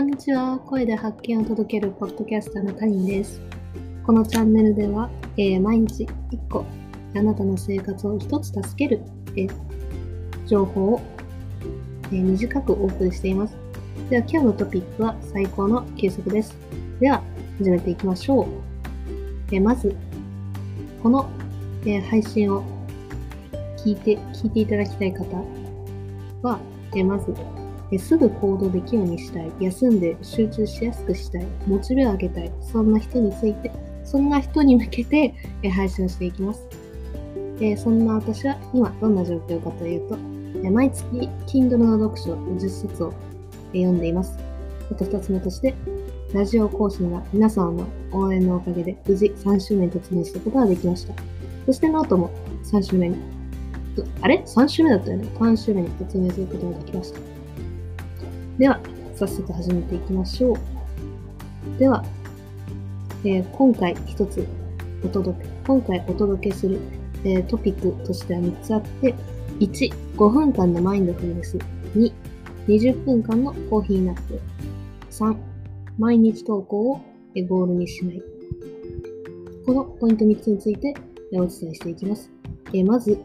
こんにちは。声で発見を届けるポッドキャスターの谷です。このチャンネルでは、えー毎日1個、あなたの生活を一つ助ける、えー情報を、えー短くお送りしています。では今日のトピックは最高の休息です。では始めていきましょう。えまず、この、え配信を聞いて、聞いていただきたい方は、えまず、すぐ行動できるようにしたい、休んで集中しやすくしたい、モチベを上げたい、そんな人について、そんな人に向けて配信をしていきます。えそんな私は今どんな状況かというと、毎月 Kindle の読書10冊を読んでいます。あと2つ目として、ラジオ更新が皆さんの応援のおかげで無事3周年突入することができました。そしてノートも3周目に、あれ ?3 周目だったよね。3周目に突入することができました。では、早速始めていきましょう。では、えー今回一つお届け、今回お届けする、えートピックとしては3つあって、1、5分間のマインドフルネス。2、20分間のコーヒーナップ。3、毎日投稿をゴールにしない。このポイント3つについてお伝えしていきます。えーまず、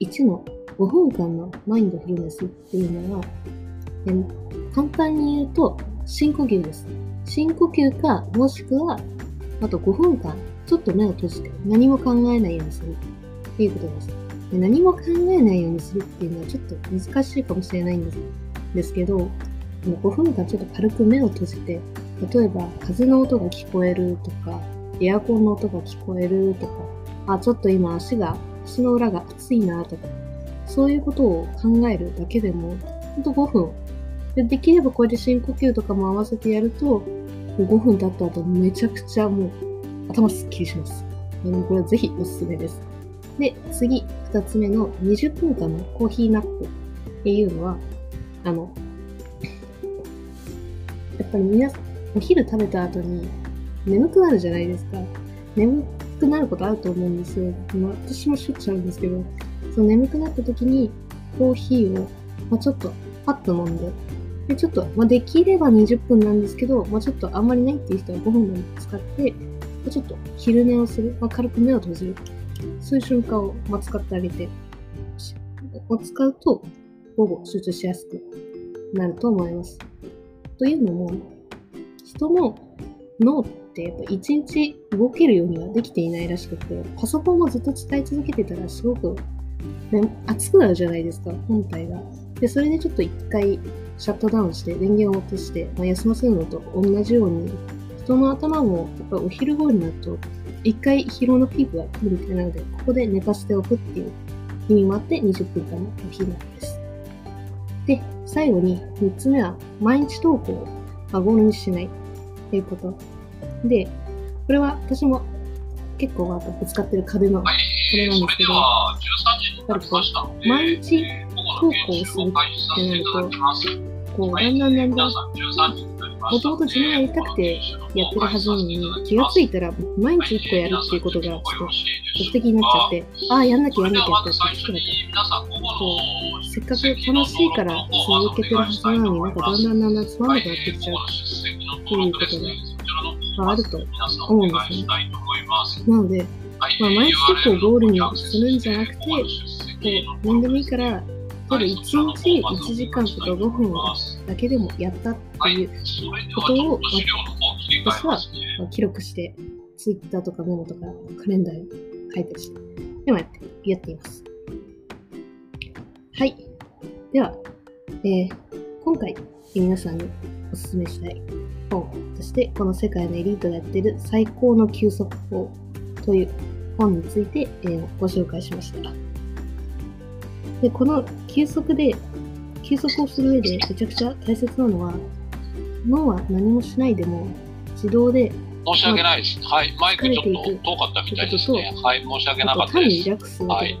1の5分間のマインドフルネスっていうのは、簡単に言うと、深呼吸です。深呼吸か、もしくは、あと5分間、ちょっと目を閉じて何も考えないようにするっていうことです。で何も考えないようにするっていうのはちょっと難しいかもしれないんですですけど、もう5分間ちょっと軽く目を閉じて、例えば風の音が聞こえるとか、エアコンの音が聞こえるとか、あ、ちょっと今足が、足の裏が熱いなとか、そういうことを考えるだけでも、ほんと5分でできればこれで深呼吸とかも合わせてやると、もう5分経った後めちゃくちゃもう頭すっきりします。あのこれはぜひおすすめです。で、次、2つ目の20分間のコーヒーナップっていうのは、あの、やっぱり皆さん、お昼食べた後に眠くなるじゃないですか。眠くなることあると思うんですよ。まあ私もしょっちゅうあるんですけど、その眠くなった時にコーヒーを、まあ、ちょっとパッと飲んで、で、ちょっと、まあ、できれば20分なんですけど、まあ、ちょっとあんまりないっていう人は5分でも使って、まあちょっと昼寝をする、まあ、軽く目を閉じる。そういう瞬間を、まあ、使ってあげて、を使うと、午後集中しやすくなると思います。というのも、人の脳ってやっぱ一日動けるようにはできていないらしくて、パソコンをずっと使い続けてたらすごく、ね、熱くなるじゃないですか、本体が。で、それでちょっと一回シャットダウンして電源を落として、まあ、休ませるのと同じように、人の頭もやっぱお昼頃になると、一回疲労のピークが来るみたいなので、ここで寝かせておくっていう意味もあって20分間のお昼なんです。で、最後に3つ目は、毎日投稿をまあゴールにしないっていうこと。で、これは私も結構ぶつかってる壁の、これなんですけど、やっぱりこう、毎日投稿をするってなると、こう、だんだんだんだん、もともと自分がやりたくてやってるはずなのに、気がついたら毎日1個やるっていうことがちょっと目的になっちゃって、ああ、やんなきゃやんなきゃってやってきてなかった。こう、せっかく楽しいから続けてるはずなのに、なんかだんだんだんだんつまんなくなってきちゃうっていうことが、あ、ると思うんですね。なので、まあ、毎日結構ゴールにするんじゃなくて、こう、何でもいいから、ただ1日1時間とか5分だけでもやったっていうことを、私は記録して、Twitter とかメモとかカレンダーに書いたりして、でもやって、やっています。はい。では、えー今回皆さんにお勧めしたい本として、この世界のエリートがやってる最高の休息法という本について、えーご紹介しました。で、この休息で、休息をする上でめちゃくちゃ大切なのは、脳は何もしないでも自動で、申し訳ないです。はい。マイクちょっと遠かったみたいですね。はい。申し訳なかあと単にリったです。ラックスはい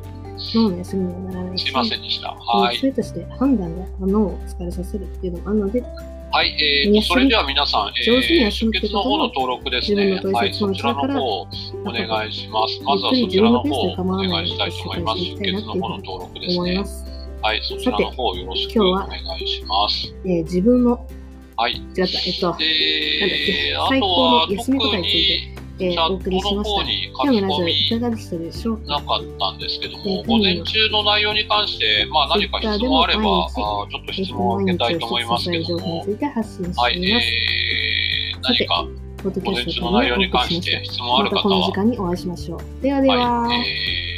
脳の休みにはならないし、すいませんでした。は、はいい。それとして判断が脳を疲れさせるっていうのもあるので、はい。えーと、それでは皆さん、えー、出血の方の登録ですね。はい。そちらの方をお願いします。まずはそちらの方をお願いしたいと思います。出血の方の登録ですね。はい。そちらの方よろしくお願いします。えー自分のはい。違った、えっと、で、あ最とは高の休み特方について、にえーお送りしました。に今日のラジオいかがでしたでしょうか？みなかったんですけどえーも、午前中の内容に関して、まあ何か質問あれば、あーちょっと質問を受けたいと思いますけども。はい、えー、何か午前中の内容に関して質問あまたこの時る方は、間にお会いしましょう。ではでは。はい、えー